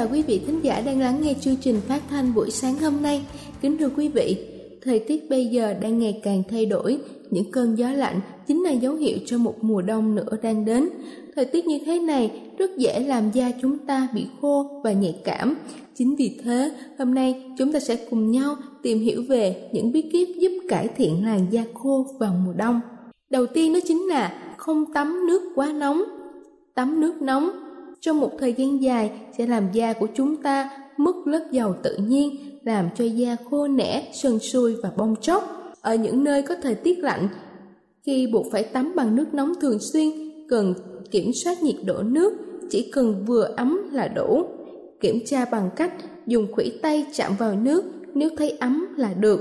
chào quý vị thính giả đang lắng nghe chương trình phát thanh buổi sáng hôm nay. Kính thưa quý vị, thời tiết bây giờ đang ngày càng thay đổi, những cơn gió lạnh chính là dấu hiệu cho một mùa đông nữa đang đến. Thời tiết như thế này rất dễ làm da chúng ta bị khô và nhạy cảm. Chính vì thế, hôm nay chúng ta sẽ cùng nhau tìm hiểu về những bí kíp giúp cải thiện làn da khô vào mùa đông. Đầu tiên đó chính là không tắm nước quá nóng. Tắm nước nóng trong một thời gian dài sẽ làm da của chúng ta mất lớp dầu tự nhiên, làm cho da khô nẻ, sần sùi và bong tróc. Ở những nơi có thời tiết lạnh, khi buộc phải tắm bằng nước nóng thường xuyên, cần kiểm soát nhiệt độ nước, chỉ cần vừa ấm là đủ. Kiểm tra bằng cách dùng khuỷu tay chạm vào nước nếu thấy ấm là được.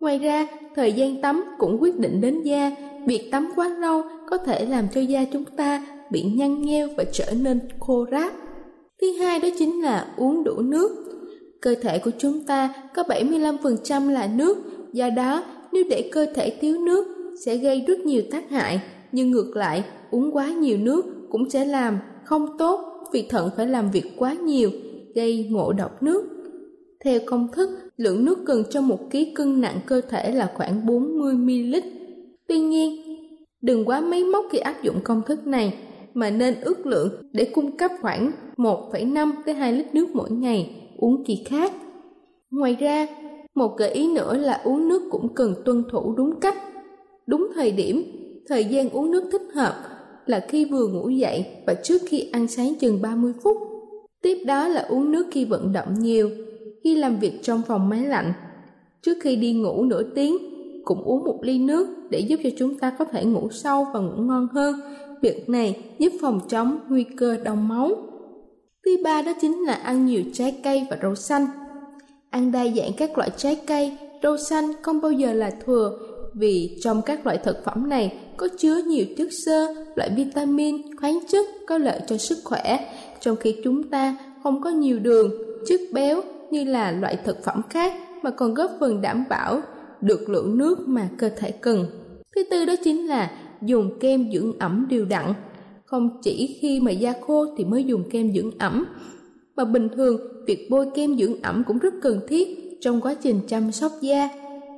Ngoài ra, thời gian tắm cũng quyết định đến da. Việc tắm quá lâu có thể làm cho da chúng ta bị nhăn nheo và trở nên khô ráp. Thứ hai đó chính là uống đủ nước. Cơ thể của chúng ta có 75% là nước, do đó nếu để cơ thể thiếu nước sẽ gây rất nhiều tác hại, nhưng ngược lại uống quá nhiều nước cũng sẽ làm không tốt vì thận phải làm việc quá nhiều, gây ngộ độc nước. Theo công thức, lượng nước cần cho một ký cân nặng cơ thể là khoảng 40ml. Tuy nhiên, đừng quá máy móc khi áp dụng công thức này mà nên ước lượng để cung cấp khoảng 1,5 tới 2 lít nước mỗi ngày uống kỳ khác. Ngoài ra, một gợi ý nữa là uống nước cũng cần tuân thủ đúng cách, đúng thời điểm, thời gian uống nước thích hợp là khi vừa ngủ dậy và trước khi ăn sáng chừng 30 phút. Tiếp đó là uống nước khi vận động nhiều, khi làm việc trong phòng máy lạnh. Trước khi đi ngủ nửa tiếng, cũng uống một ly nước để giúp cho chúng ta có thể ngủ sâu và ngủ ngon hơn việc này giúp phòng chống nguy cơ đông máu. Thứ ba đó chính là ăn nhiều trái cây và rau xanh. Ăn đa dạng các loại trái cây, rau xanh không bao giờ là thừa vì trong các loại thực phẩm này có chứa nhiều chất xơ, loại vitamin, khoáng chất có lợi cho sức khỏe, trong khi chúng ta không có nhiều đường, chất béo như là loại thực phẩm khác mà còn góp phần đảm bảo được lượng nước mà cơ thể cần. Thứ tư đó chính là dùng kem dưỡng ẩm đều đặn. Không chỉ khi mà da khô thì mới dùng kem dưỡng ẩm, mà bình thường việc bôi kem dưỡng ẩm cũng rất cần thiết trong quá trình chăm sóc da.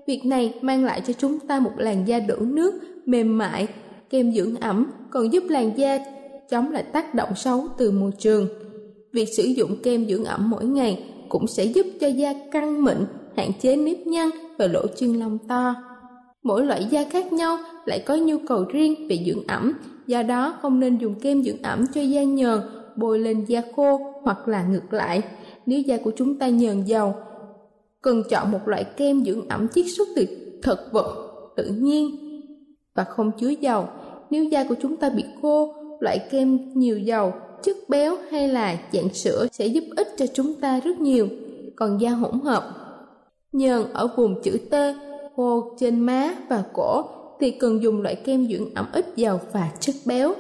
Việc này mang lại cho chúng ta một làn da đổ nước, mềm mại. Kem dưỡng ẩm còn giúp làn da chống lại tác động xấu từ môi trường. Việc sử dụng kem dưỡng ẩm mỗi ngày cũng sẽ giúp cho da căng mịn, hạn chế nếp nhăn và lỗ chân lông to. Mỗi loại da khác nhau lại có nhu cầu riêng về dưỡng ẩm, do đó không nên dùng kem dưỡng ẩm cho da nhờn bôi lên da khô hoặc là ngược lại. Nếu da của chúng ta nhờn dầu, cần chọn một loại kem dưỡng ẩm chiết xuất từ thực vật tự nhiên và không chứa dầu. Nếu da của chúng ta bị khô, loại kem nhiều dầu, chất béo hay là dạng sữa sẽ giúp ích cho chúng ta rất nhiều. Còn da hỗn hợp Nhờn ở vùng chữ T, khô trên má và cổ thì cần dùng loại kem dưỡng ẩm ít dầu và chất béo.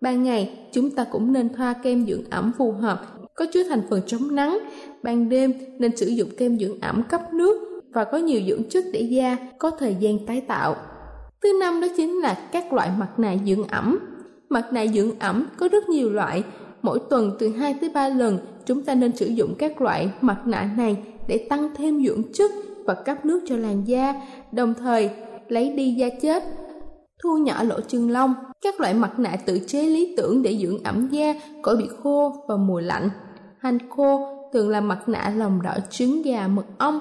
Ban ngày, chúng ta cũng nên thoa kem dưỡng ẩm phù hợp, có chứa thành phần chống nắng. Ban đêm nên sử dụng kem dưỡng ẩm cấp nước và có nhiều dưỡng chất để da có thời gian tái tạo. Thứ năm đó chính là các loại mặt nạ dưỡng ẩm. Mặt nạ dưỡng ẩm có rất nhiều loại, mỗi tuần từ 2 tới 3 lần chúng ta nên sử dụng các loại mặt nạ này để tăng thêm dưỡng chất và cấp nước cho làn da, đồng thời lấy đi da chết, thu nhỏ lỗ chân lông. Các loại mặt nạ tự chế lý tưởng để dưỡng ẩm da khỏi bị khô và mùa lạnh. Hành khô thường là mặt nạ lòng đỏ trứng gà mật ong,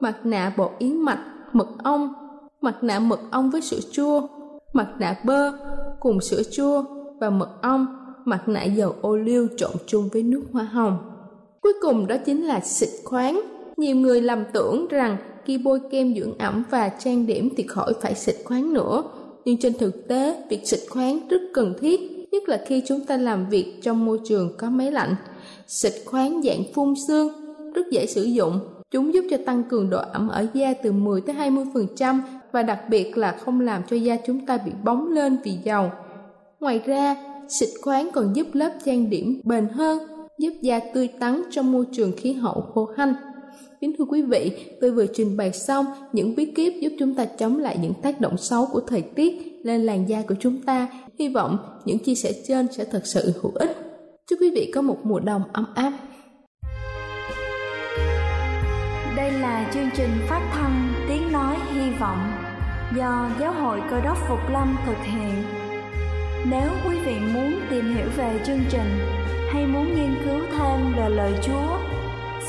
mặt nạ bột yến mạch, mật ong, mặt nạ mật ong với sữa chua, mặt nạ bơ cùng sữa chua và mật ong, mặt nạ dầu ô liu trộn chung với nước hoa hồng. Cuối cùng đó chính là xịt khoáng. Nhiều người lầm tưởng rằng khi bôi kem dưỡng ẩm và trang điểm thì khỏi phải xịt khoáng nữa. Nhưng trên thực tế, việc xịt khoáng rất cần thiết, nhất là khi chúng ta làm việc trong môi trường có máy lạnh. Xịt khoáng dạng phun sương rất dễ sử dụng. Chúng giúp cho tăng cường độ ẩm ở da từ 10 tới 20% và đặc biệt là không làm cho da chúng ta bị bóng lên vì dầu. Ngoài ra, xịt khoáng còn giúp lớp trang điểm bền hơn, giúp da tươi tắn trong môi trường khí hậu khô hanh. Kính thưa quý vị, tôi vừa trình bày xong những bí kíp giúp chúng ta chống lại những tác động xấu của thời tiết lên làn da của chúng ta. Hy vọng những chia sẻ trên sẽ thật sự hữu ích. Chúc quý vị có một mùa đông ấm áp. Đây là chương trình phát thanh Tiếng Nói Hy Vọng do Giáo hội Cơ đốc Phục Lâm thực hiện. Nếu quý vị muốn tìm hiểu về chương trình hay muốn nghiên cứu thêm về lời Chúa,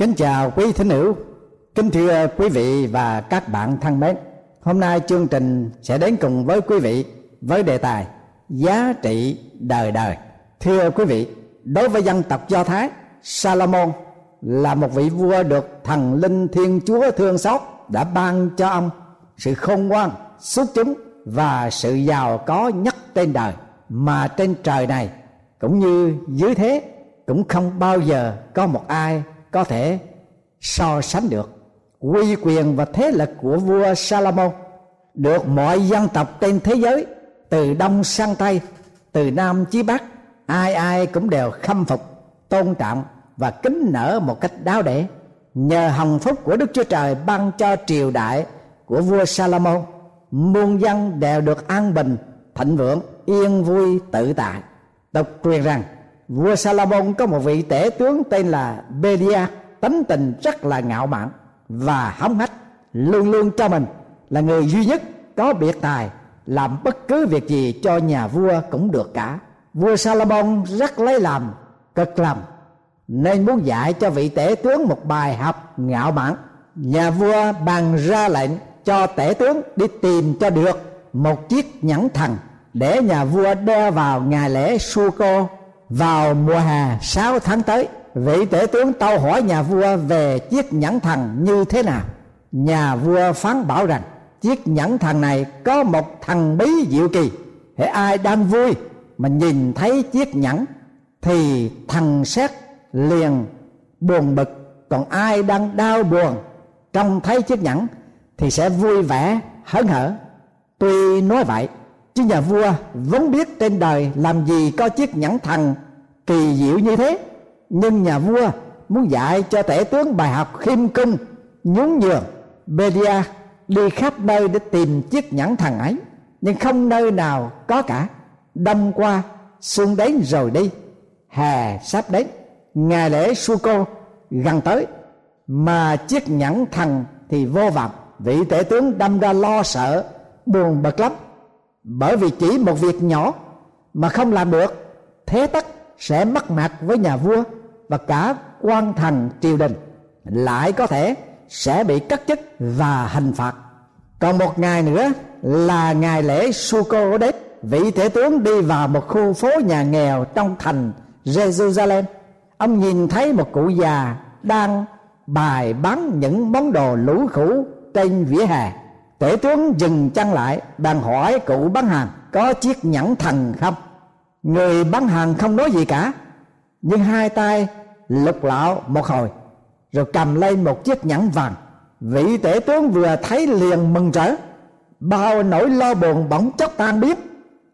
Kính chào quý thính hữu, kính thưa quý vị và các bạn thân mến. Hôm nay chương trình sẽ đến cùng với quý vị với đề tài giá trị đời đời. Thưa quý vị, đối với dân tộc Do Thái, Salomon là một vị vua được thần linh Thiên Chúa thương xót đã ban cho ông sự khôn ngoan, xuất chúng và sự giàu có nhất trên đời mà trên trời này cũng như dưới thế cũng không bao giờ có một ai có thể so sánh được. Uy quyền và thế lực của vua Salomon được mọi dân tộc trên thế giới, từ đông sang tây, từ nam chí bắc, ai ai cũng đều khâm phục, tôn trọng và kính nở một cách đáo để. Nhờ hồng phúc của đức chúa trời ban cho triều đại của vua salomon, muôn dân đều được an bình, thịnh vượng, yên vui, tự tại. Độc truyền rằng vua salomon có một vị tể tướng tên là bedia, tánh tình rất là ngạo mạn và hống hách, luôn luôn cho mình là người duy nhất có biệt tài làm bất cứ việc gì cho nhà vua cũng được cả. Vua salomon rất lấy làm, cực lòng nên muốn dạy cho vị tể tướng một bài học ngạo mạn. Nhà vua bàn ra lệnh cho tể tướng đi tìm cho được một chiếc nhẫn thần để nhà vua đeo vào ngày lễ Suko vào mùa hè 6 tháng tới, vị tể tướng tâu hỏi nhà vua về chiếc nhẫn thần như thế nào. Nhà vua phán bảo rằng, chiếc nhẫn thần này có một thần bí diệu kỳ. Hễ ai đang vui mà nhìn thấy chiếc nhẫn, thì thần xét liền buồn bực. Còn ai đang đau buồn trông thấy chiếc nhẫn thì sẽ vui vẻ hớn hở. Tuy nói vậy chứ nhà vua vốn biết trên đời làm gì có chiếc nhẫn thần kỳ diệu như thế. Nhưng nhà vua muốn dạy cho tể tướng bài học khiêm cung, nhún nhường. Bedia đi khắp nơi để tìm chiếc nhẫn thần ấy, nhưng không nơi nào có cả. Đông qua xuân đến rồi đi. Hè sắp đến, ngày lễ Suko gần tới. Mà chiếc nhẫn thần thì vô vọng. Vị tể tướng đâm ra lo sợ, buồn bực lắm bởi vì chỉ một việc nhỏ mà không làm được, thế tất sẽ mất mặt với nhà vua và cả quan thần triều đình. Lại có thể sẽ bị cắt chức và hình phạt. Còn một ngày nữa là ngày lễ Sukkot vị thể tướng đi vào một khu phố nhà nghèo trong thành Jerusalem. Ông nhìn thấy một cụ già đang bài bán những món đồ lũ khủ trên vỉa hè tể tướng dừng chân lại đang hỏi cụ bán hàng, có chiếc nhẫn thần không? Người bán hàng không nói gì cả, nhưng hai tay lục lạo một hồi, rồi cầm lên một chiếc nhẫn vàng. Vị tể tướng vừa thấy liền mừng rỡ, bao nỗi lo buồn bỗng chốc tan biến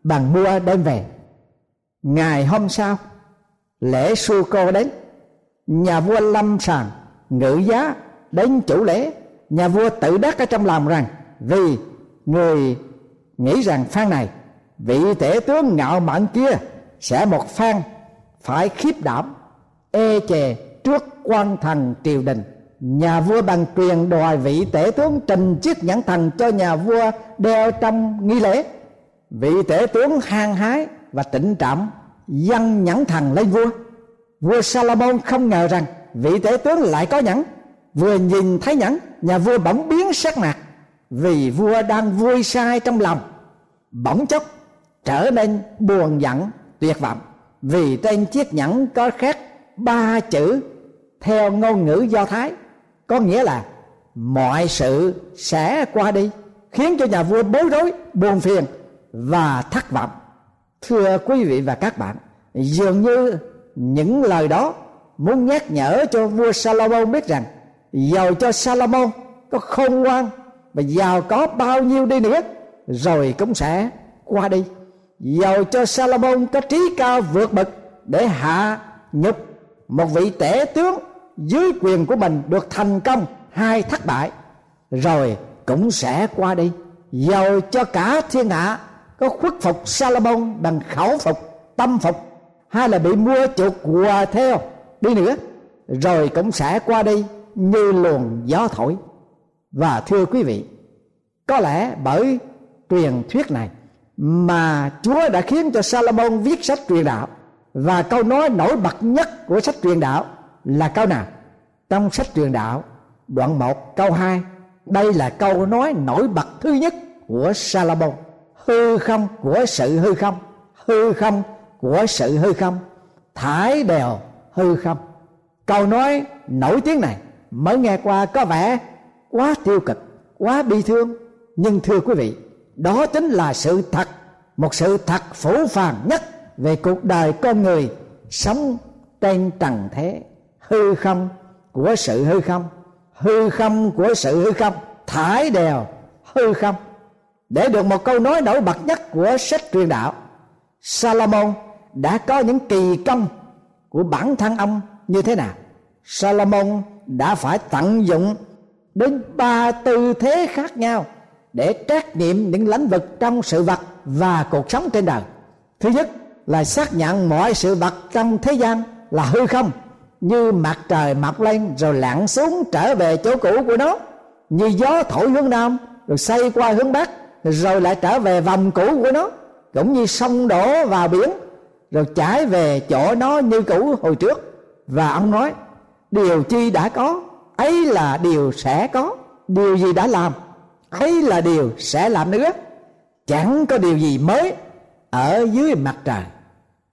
bằng mua đem về. Ngày hôm sau, lễ su cô đến. Nhà vua lâm sàng ngự giá đến chủ lễ, nhà vua tự đắc ở trong lòng rằng vì người nghĩ rằng phan này, vị tể tướng ngạo mạn kia sẽ một phan phải khiếp đảm ê chề trước quan thần triều đình. Nhà vua bằng truyền đòi vị tể tướng trình chiếc nhẫn thần cho nhà vua đeo trong nghi lễ. Vị tể tướng hang hái và trịnh trọng dâng nhẫn thần lên vua. Vua Salomon không ngờ rằng vị tể tướng lại có nhẫn vừa nhìn thấy nhẫn nhà vua bỗng biến sắc mặt vì vua đang vui sai trong lòng, bỗng chốc trở nên buồn giận, tuyệt vọng. Vì trên chiếc nhẫn có khắc ba chữ theo ngôn ngữ do thái, có nghĩa là mọi sự sẽ qua đi, khiến cho nhà vua bối rối, buồn phiền và thất vọng. Thưa quý vị và các bạn, dường như những lời đó muốn nhắc nhở cho vua Salomon biết rằng giàu cho Salomon có khôn ngoan và giàu có bao nhiêu đi nữa, rồi cũng sẽ qua đi. Giàu cho Salomon có trí cao vượt bậc để hạ nhục một vị tể tướng dưới quyền của mình được thành công hay thất bại, rồi cũng sẽ qua đi. Giàu cho cả thiên hạ có khuất phục Salomon bằng khẩu phục, tâm phục, hay là bị mua chuộc quà theo đi nữa, rồi cũng sẽ qua đi như luồng gió thổi và thưa quý vị, có lẽ bởi truyền thuyết này mà Chúa đã khiến cho Salomon viết sách truyền đạo. Và câu nói nổi bật nhất của sách truyền đạo là câu nào? Trong sách truyền đạo, đoạn 1 câu 2 đây là câu nói nổi bật thứ nhất của Salomon. Hư không của sự hư không? Hư không của sự hư không? Thải đều hư không? Câu nói nổi tiếng này mới nghe qua có vẻ quá tiêu cực, quá bi thương. Nhưng thưa quý vị, đó chính là sự thật, một sự thật phủ phàng nhất về cuộc đời con người sống trên trần thế. Hư không của sự hư không hư không của sự hư không, thải đều hư không. Để được một câu nói nổi bật nhất của sách truyền đạo, Salomon đã có những kỳ công của bản thân ông như thế nào? Salomon đã phải tận dụng đến ba tư thế khác nhau để trách nhiệm những lĩnh vực trong sự vật và cuộc sống trên đời. Thứ nhất là xác nhận mọi sự vật trong thế gian là hư không, như mặt trời mọc lên rồi lặn xuống trở về chỗ cũ của nó, như gió thổi hướng nam rồi xây qua hướng bắc rồi lại trở về vòng cũ của nó, cũng như sông đổ vào biển rồi trải về chỗ nó như cũ hồi trước. Và ông nói, điều chi đã có ấy là điều sẽ có, điều gì đã làm, ấy là điều sẽ làm nữa. Chẳng có điều gì mới ở dưới mặt trời.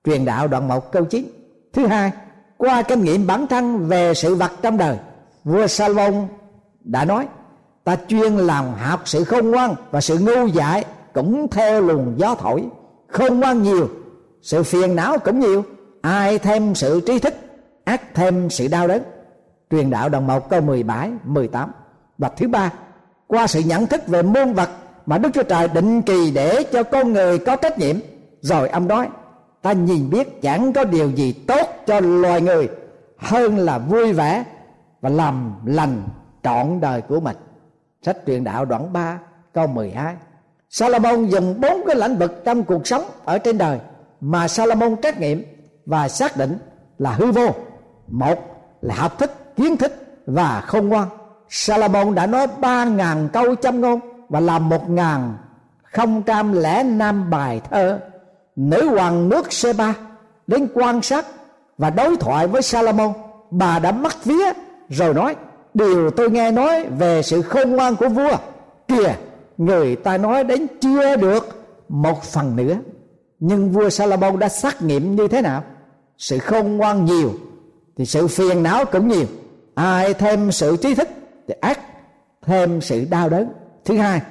Truyền đạo đoạn một câu 9 thứ hai, qua kinh nghiệm bản thân về sự vật trong đời, vua Salomon đã nói, ta chuyên làm học sự khôn ngoan và sự ngu dại cũng theo luồng gió thổi. Khôn ngoan nhiều, sự phiền não cũng nhiều. Ai thêm sự trí thức, ác thêm sự đau đớn truyền đạo đồng một câu 17, 18 và thứ ba qua sự nhận thức về môn vật mà Đức Chúa Trời định kỳ để cho con người có trách nhiệm. Rồi ông nói ta nhìn biết chẳng có điều gì tốt cho loài người hơn là vui vẻ và làm lành trọn đời của mình. Sách truyền đạo đoạn 3 câu 12 Salomon dùng bốn cái lĩnh vực trong cuộc sống ở trên đời mà Salomon trách nhiệm và xác định là hư vô. Một là học thức kiến thức và không ngoan Salomon đã nói ba ngàn câu châm ngôn và làm một ngàn không trăm lẻ năm bài thơ. Nữ hoàng nước Seba đến quan sát và đối thoại với Salomon bà đã mất vía rồi nói, điều tôi nghe nói về sự khôn ngoan của vua kìa, người ta nói đến chưa được một phần nữa. Nhưng vua Salomon đã xác nghiệm như thế nào? Sự khôn ngoan nhiều thì sự phiền não cũng nhiều ai thêm sự trí thức thì ác, thêm sự đau đớn. Thứ hai,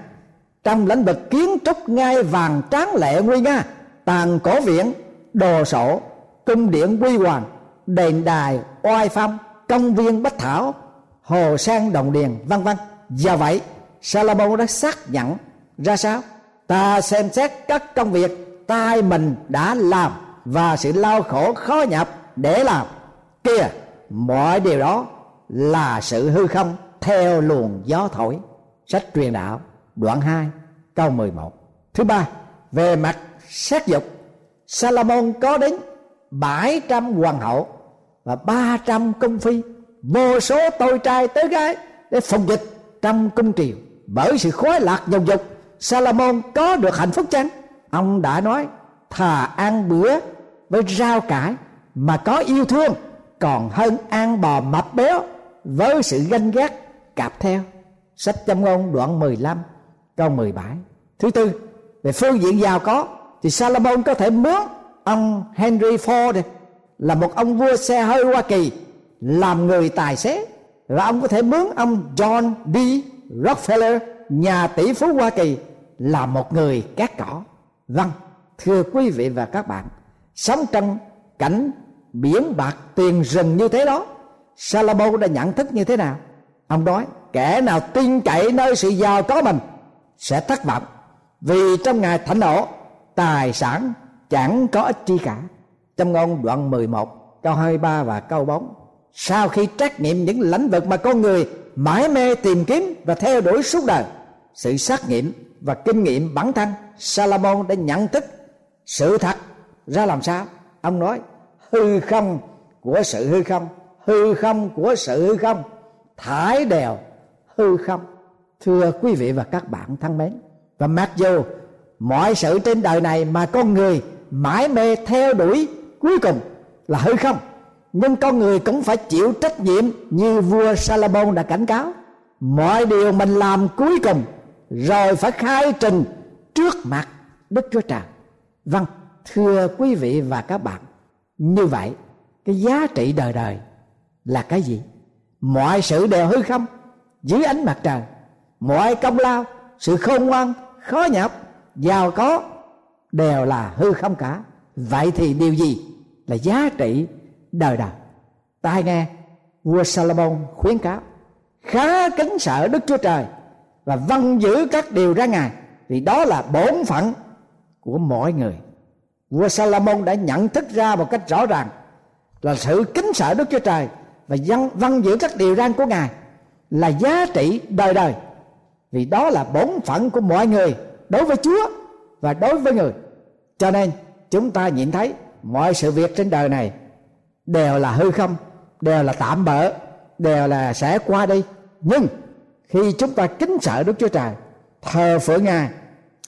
trong lĩnh vực kiến trúc ngai vàng tráng lệ nguy nga, tàn cổ viện đồ sổ, cung điện quy hoàng, đền đài, oai phong, công viên bách thảo, hồ sang đồng điền, vân vân. Do vậy Salomon đã xác nhận ra sao? Ta xem xét các công việc tay mình đã làm và sự lao khổ khó nhập để làm. Kia mọi điều đó là sự hư không theo luồng gió thổi. Sách truyền đạo, đoạn 2 câu 11 thứ ba, về mặt xét dục, Salomon có đến 700 hoàng hậu và 300 cung phi. Vô số tôi trai tới gái để phòng dịch trong cung triều. Bởi sự khoái lạc dòng dục, Salomon có được hạnh phúc chăng? Ông đã nói, thà ăn bữa với rau cải mà có yêu thương, còn hơn ăn bò mập béo với sự ganh ghét, cạp theo. Sách châm ngôn đoạn 15 câu 17 thứ tư, về phương diện giàu có, thì Salomon có thể mướn ông Henry Ford là một ông vua xe hơi Hoa Kỳ, làm người tài xế. Và ông có thể mướn ông John D. Rockefeller, nhà tỷ phú Hoa Kỳ, là một người cát cỏ. Vâng thưa quý vị và các bạn, sống trong cảnh biển bạc tiền rừng như thế đó Salomon đã nhận thức như thế nào? Ông nói, kẻ nào tin cậy nơi sự giàu có mình sẽ thất vọng, vì trong ngày thạnh nộ, tài sản chẳng có ích chi cả. Trong ngôn đoạn 11 câu 23 và câu 4 sau khi trách nhiệm những lĩnh vực mà con người mãi mê tìm kiếm và theo đuổi suốt đời, sự xác nghiệm và kinh nghiệm bản thân Salomon đã nhận thức sự thật. Ra làm sao? Ông nói, hư không của sự hư không hư không của sự hư không thải đều hư không thưa quý vị và các bạn thân mến và mặc dù mọi sự trên đời này mà con người mãi mê theo đuổi cuối cùng là hư không nhưng con người cũng phải chịu trách nhiệm như vua Salomon đã cảnh cáo mọi điều mình làm cuối cùng rồi phải khai trình trước mặt Đức Chúa Trời. Vâng, thưa quý vị và các bạn, như vậy cái giá trị đời đời là cái gì? Mọi sự đều hư không dưới ánh mặt trời, mọi công lao, sự khôn ngoan, khó nhập, giàu có đều là hư không cả. Vậy thì điều gì là giá trị đời đời? Tai nghe vua Salomon khuyến cáo khá kính sợ Đức Chúa Trời và vâng giữ các điều ra ngài vì đó là bổn phận của mỗi người vua Salomon đã nhận thức ra một cách rõ ràng là sự kính sợ Đức Chúa Trời và văn, văn giữ các điều răn của ngài là giá trị đời đời. Vì đó là bổn phận của mọi người đối với Chúa và đối với người. Cho nên chúng ta nhìn thấy mọi sự việc trên đời này đều là hư không đều là tạm bỡ đều là sẽ qua đi. Nhưng khi chúng ta kính sợ Đức Chúa Trời thờ phượng Ngài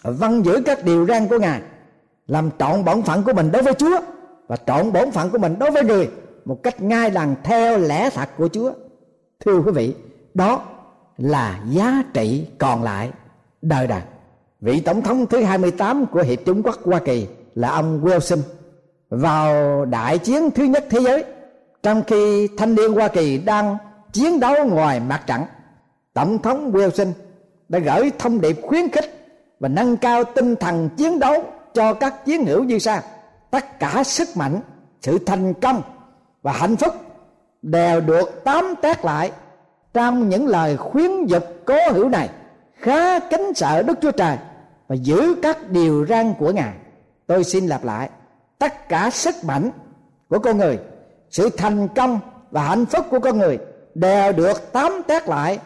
văn giữ các điều răn của Ngài làm trọn bổn phận của mình đối với Chúa và trọn bổn phận của mình đối với người một cách ngay đằng theo lẽ thật của Chúa. Thưa quý vị, đó là giá trị còn lại đời đời. Vị tổng thống thứ 28 của hiệp Trung quốc Hoa Kỳ là ông Wilson. Vào đại chiến thứ nhất thế giới, trong khi thanh niên Hoa Kỳ đang chiến đấu ngoài mặt trận, tổng thống Wilson đã gửi thông điệp khuyến khích và nâng cao tinh thần chiến đấu cho các chiến hữu như sau. Tất cả sức mạnh, sự thành công và hạnh phúc đều được tóm tác lại trong những lời khuyến dục cố hữu này, khá kính sợ đức chúa trời và giữ các điều răn của ngài. Tôi xin lặp lại, tất cả sức mạnh của con người, sự thành công và hạnh phúc của con người đều được tóm tát lại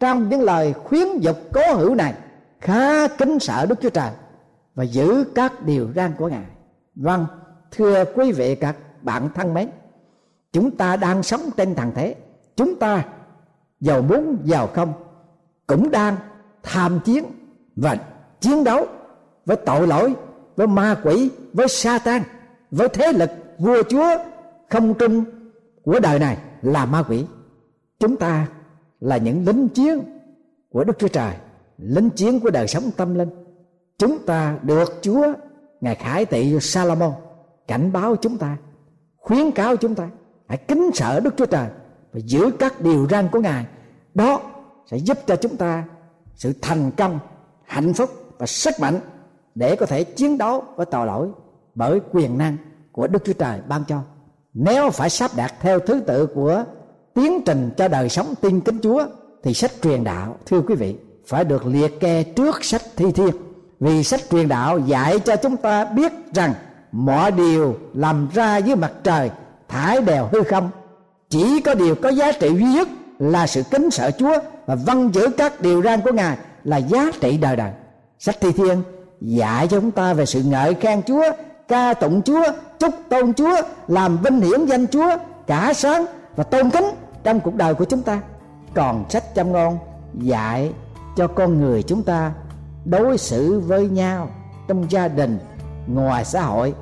trong những lời khuyến dục cố hữu này, khá kính sợ đức chúa trời và giữ các điều răn của ngài. Vâng thưa quý vị các bạn thân mến chúng ta đang sống trên thằng thế. Chúng ta giàu muốn, giàu không, cũng đang tham chiến và chiến đấu với tội lỗi, với ma quỷ, với sa tan với thế lực vua chúa không trung của đời này là ma quỷ. Chúng ta là những lính chiến của đức chúa trời, lính chiến của đời sống tâm linh. Chúng ta được chúa, ngài khải tị salomon cảnh báo chúng ta, khuyến cáo chúng ta hãy kính sợ đức chúa trời và giữ các điều răn của ngài. Đó sẽ giúp cho chúng ta sự thành công, hạnh phúc và sức mạnh để có thể chiến đấu với tội lỗi bởi quyền năng của đức chúa trời ban cho. Nếu phải sắp đặt theo thứ tự của tiến trình cho đời sống tin kính Chúa thì sách truyền đạo, thưa quý vị, phải được liệt kê trước sách thi thiên. Vì sách truyền đạo dạy cho chúng ta biết rằng mọi điều làm ra dưới mặt trời thải đều hư không chỉ có điều có giá trị duy nhất là sự kính sợ Chúa và vâng giữ các điều răn của Ngài là giá trị đời đời. Sách Thi Thiên dạy cho chúng ta về sự ngợi khen Chúa, ca tụng Chúa, chúc tôn Chúa, làm vinh hiển danh Chúa, cả sáng và tôn kính trong cuộc đời của chúng ta. Còn sách châm ngôn dạy cho con người chúng ta đối xử với nhau trong gia đình, ngoài xã hội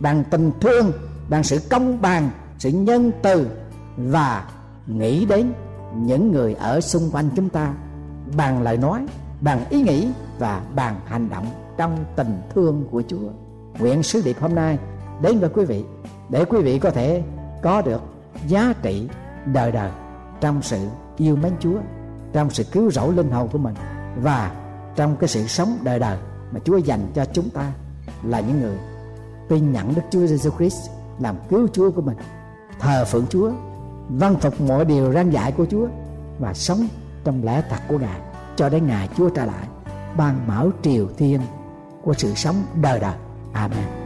bằng tình thương, bằng sự công bằng, sự nhân từ và nghĩ đến những người ở xung quanh chúng ta bằng lời nói bằng ý nghĩ và bằng hành động trong tình thương của Chúa. Nguyện sứ điệp hôm nay đến với quý vị để quý vị có thể có được giá trị đời đời trong sự yêu mến Chúa, trong sự cứu rỗi linh hồn của mình và trong cái sự sống đời đời mà Chúa dành cho chúng ta là những người tin nhận Đức Chúa Giêsu Christ làm cứu Chúa của mình, thờ phượng Chúa văn phục mọi điều răn dạy của Chúa và sống trong lẽ thật của Ngài cho đến ngày Chúa trả lại ban mở triều thiên của sự sống đời đời. Amen.